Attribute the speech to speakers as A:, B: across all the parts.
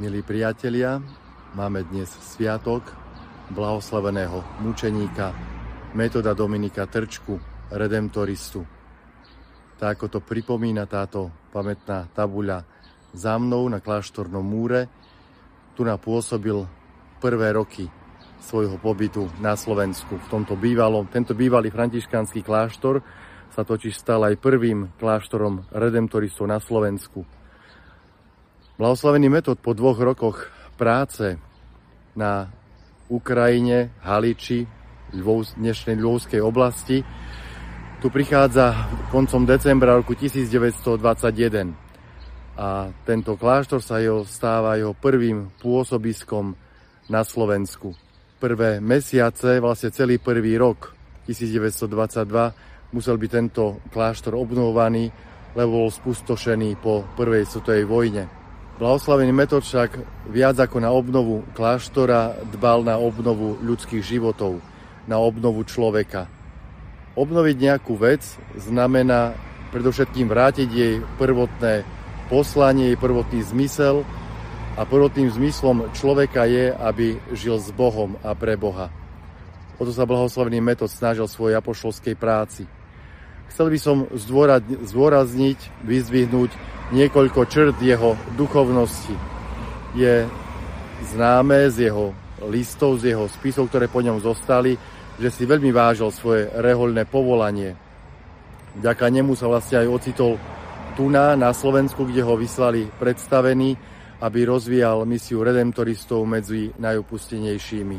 A: Milí priatelia, máme dnes sviatok blahoslaveného mučeníka Metoda Dominika Trčku, redemptoristu. Tak ako to pripomína táto pamätná tabuľa za mnou na kláštornom múre, tu napôsobil prvé roky svojho pobytu na Slovensku. V tomto bývalom, tento bývalý františkánsky kláštor sa totiž stal aj prvým kláštorom redemptoristov na Slovensku. Blahoslavený metód po dvoch rokoch práce na Ukrajine, Haliči, Lvov, dnešnej Lvovskej oblasti, tu prichádza koncom decembra roku 1921 a tento kláštor sa jeho stáva jeho prvým pôsobiskom na Slovensku. Prvé mesiace, vlastne celý prvý rok 1922 musel byť tento kláštor obnovovaný, lebo bol spustošený po prvej svetovej vojne. Blahoslavený metod však viac ako na obnovu kláštora dbal na obnovu ľudských životov, na obnovu človeka. Obnoviť nejakú vec znamená predovšetkým vrátiť jej prvotné poslanie, jej prvotný zmysel a prvotným zmyslom človeka je, aby žil s Bohom a pre Boha. O to sa blahoslavený metod snažil svojej apoštolskej práci. Chcel by som zdôrazniť, vyzvihnúť niekoľko črt jeho duchovnosti. Je známe z jeho listov, z jeho spisov, ktoré po ňom zostali, že si veľmi vážil svoje rehoľné povolanie. Vďaka nemu sa vlastne aj ocitol Tuna na Slovensku, kde ho vyslali predstavený, aby rozvíjal misiu redemptoristov medzi najopustenejšími.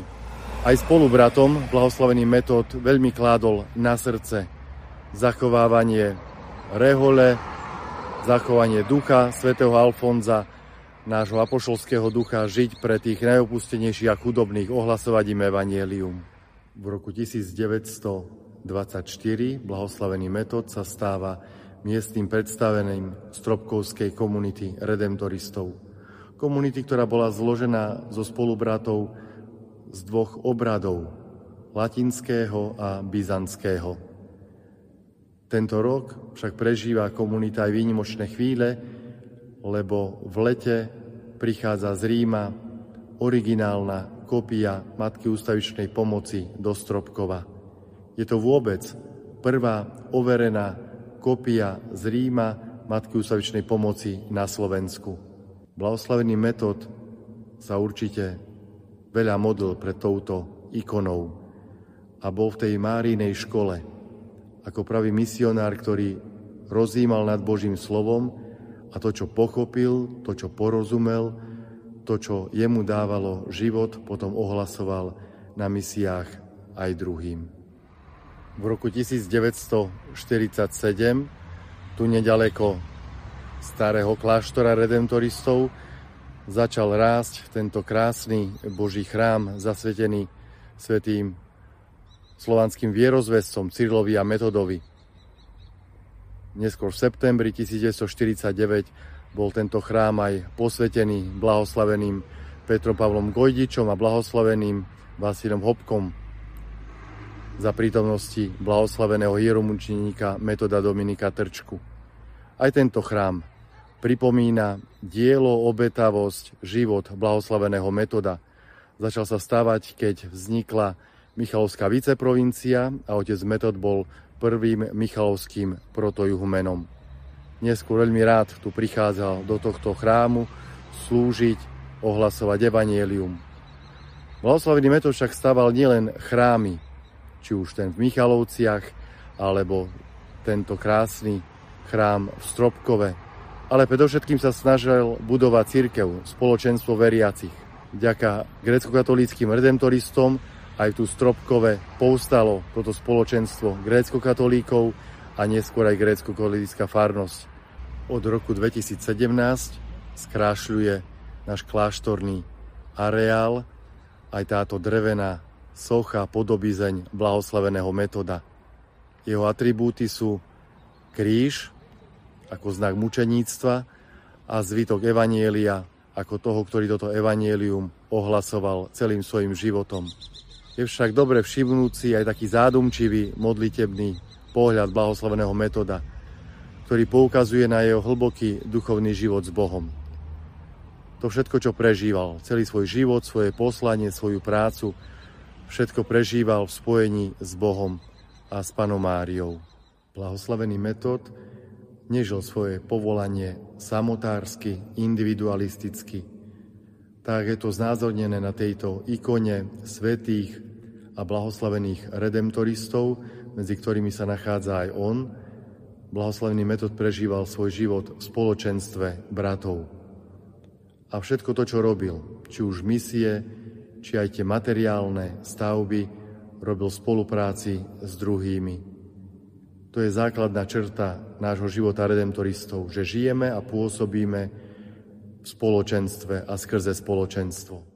A: Aj spolubratom blahoslavený metód veľmi kládol na srdce zachovávanie rehole, zachovanie ducha svätého Alfonza, nášho apoštolského ducha, žiť pre tých najopustenejších a chudobných, ohlasovať im evanielium. V roku 1924 blahoslavený metód sa stáva miestnym predstaveným Stropkovskej komunity redemptoristov. Komunity, ktorá bola zložená zo spolubratov z dvoch obradov, latinského a byzantského. Tento rok však prežíva komunita aj výnimočné chvíle, lebo v lete prichádza z Ríma originálna kopia Matky ústavičnej pomoci do Stropkova. Je to vôbec prvá overená kopia z Ríma Matky ústavičnej pomoci na Slovensku. Blahoslavený metód sa určite veľa modl pred touto ikonou a bol v tej Márinej škole – ako pravý misionár, ktorý rozímal nad Božím slovom a to, čo pochopil, to, čo porozumel, to, čo jemu dávalo život, potom ohlasoval na misiách aj druhým. V roku 1947 tu nedaleko starého kláštora redemptoristov začal rásť tento krásny Boží chrám zasvetený svetým slovanským vierozvescom Cyrilovi a Metodovi. Neskôr v septembri 1949 bol tento chrám aj posvetený blahoslaveným Petrom Pavlom Gojdičom a blahoslaveným Vasilom Hopkom za prítomnosti blahoslaveného hieromučeníka Metoda Dominika Trčku. Aj tento chrám pripomína dielo, obetavosť, život blahoslaveného Metoda. Začal sa stavať, keď vznikla Michalovská viceprovincia a otec Metod bol prvým michalovským protojuhumenom. Neskôr veľmi rád tu prichádzal do tohto chrámu slúžiť, ohlasovať evanielium. Blahoslavený Metod však stával nielen chrámy, či už ten v Michalovciach, alebo tento krásny chrám v Stropkove, ale predovšetkým sa snažil budovať církev, spoločenstvo veriacich. Vďaka grecko-katolíckým redemptoristom aj tu Stropkove povstalo toto spoločenstvo grécko-katolíkov a neskôr aj grécko-katolícka farnosť. Od roku 2017 skrášľuje náš kláštorný areál aj táto drevená socha podobizeň blahoslaveného metoda. Jeho atribúty sú kríž ako znak mučeníctva a zvytok Evanielia ako toho, ktorý toto evanielium ohlasoval celým svojim životom. Je však dobre všimnúť si aj taký zádumčivý, modlitebný pohľad blahoslaveného metoda, ktorý poukazuje na jeho hlboký duchovný život s Bohom. to všetko, čo prežíval, celý svoj život, svoje poslanie, svoju prácu, všetko prežíval v spojení s Bohom a s Panom Máriou. Blahoslavený metod nežil svoje povolanie samotársky, individualisticky. Tak je to znázornené na tejto ikone svetých a blahoslavených redemptoristov, medzi ktorými sa nachádza aj on. Blahoslavený metod prežíval svoj život v spoločenstve bratov. A všetko to, čo robil, či už misie, či aj tie materiálne stavby, robil v spolupráci s druhými. To je základná črta nášho života redemptoristov, že žijeme a pôsobíme v spoločenstve a skrze spoločenstvo.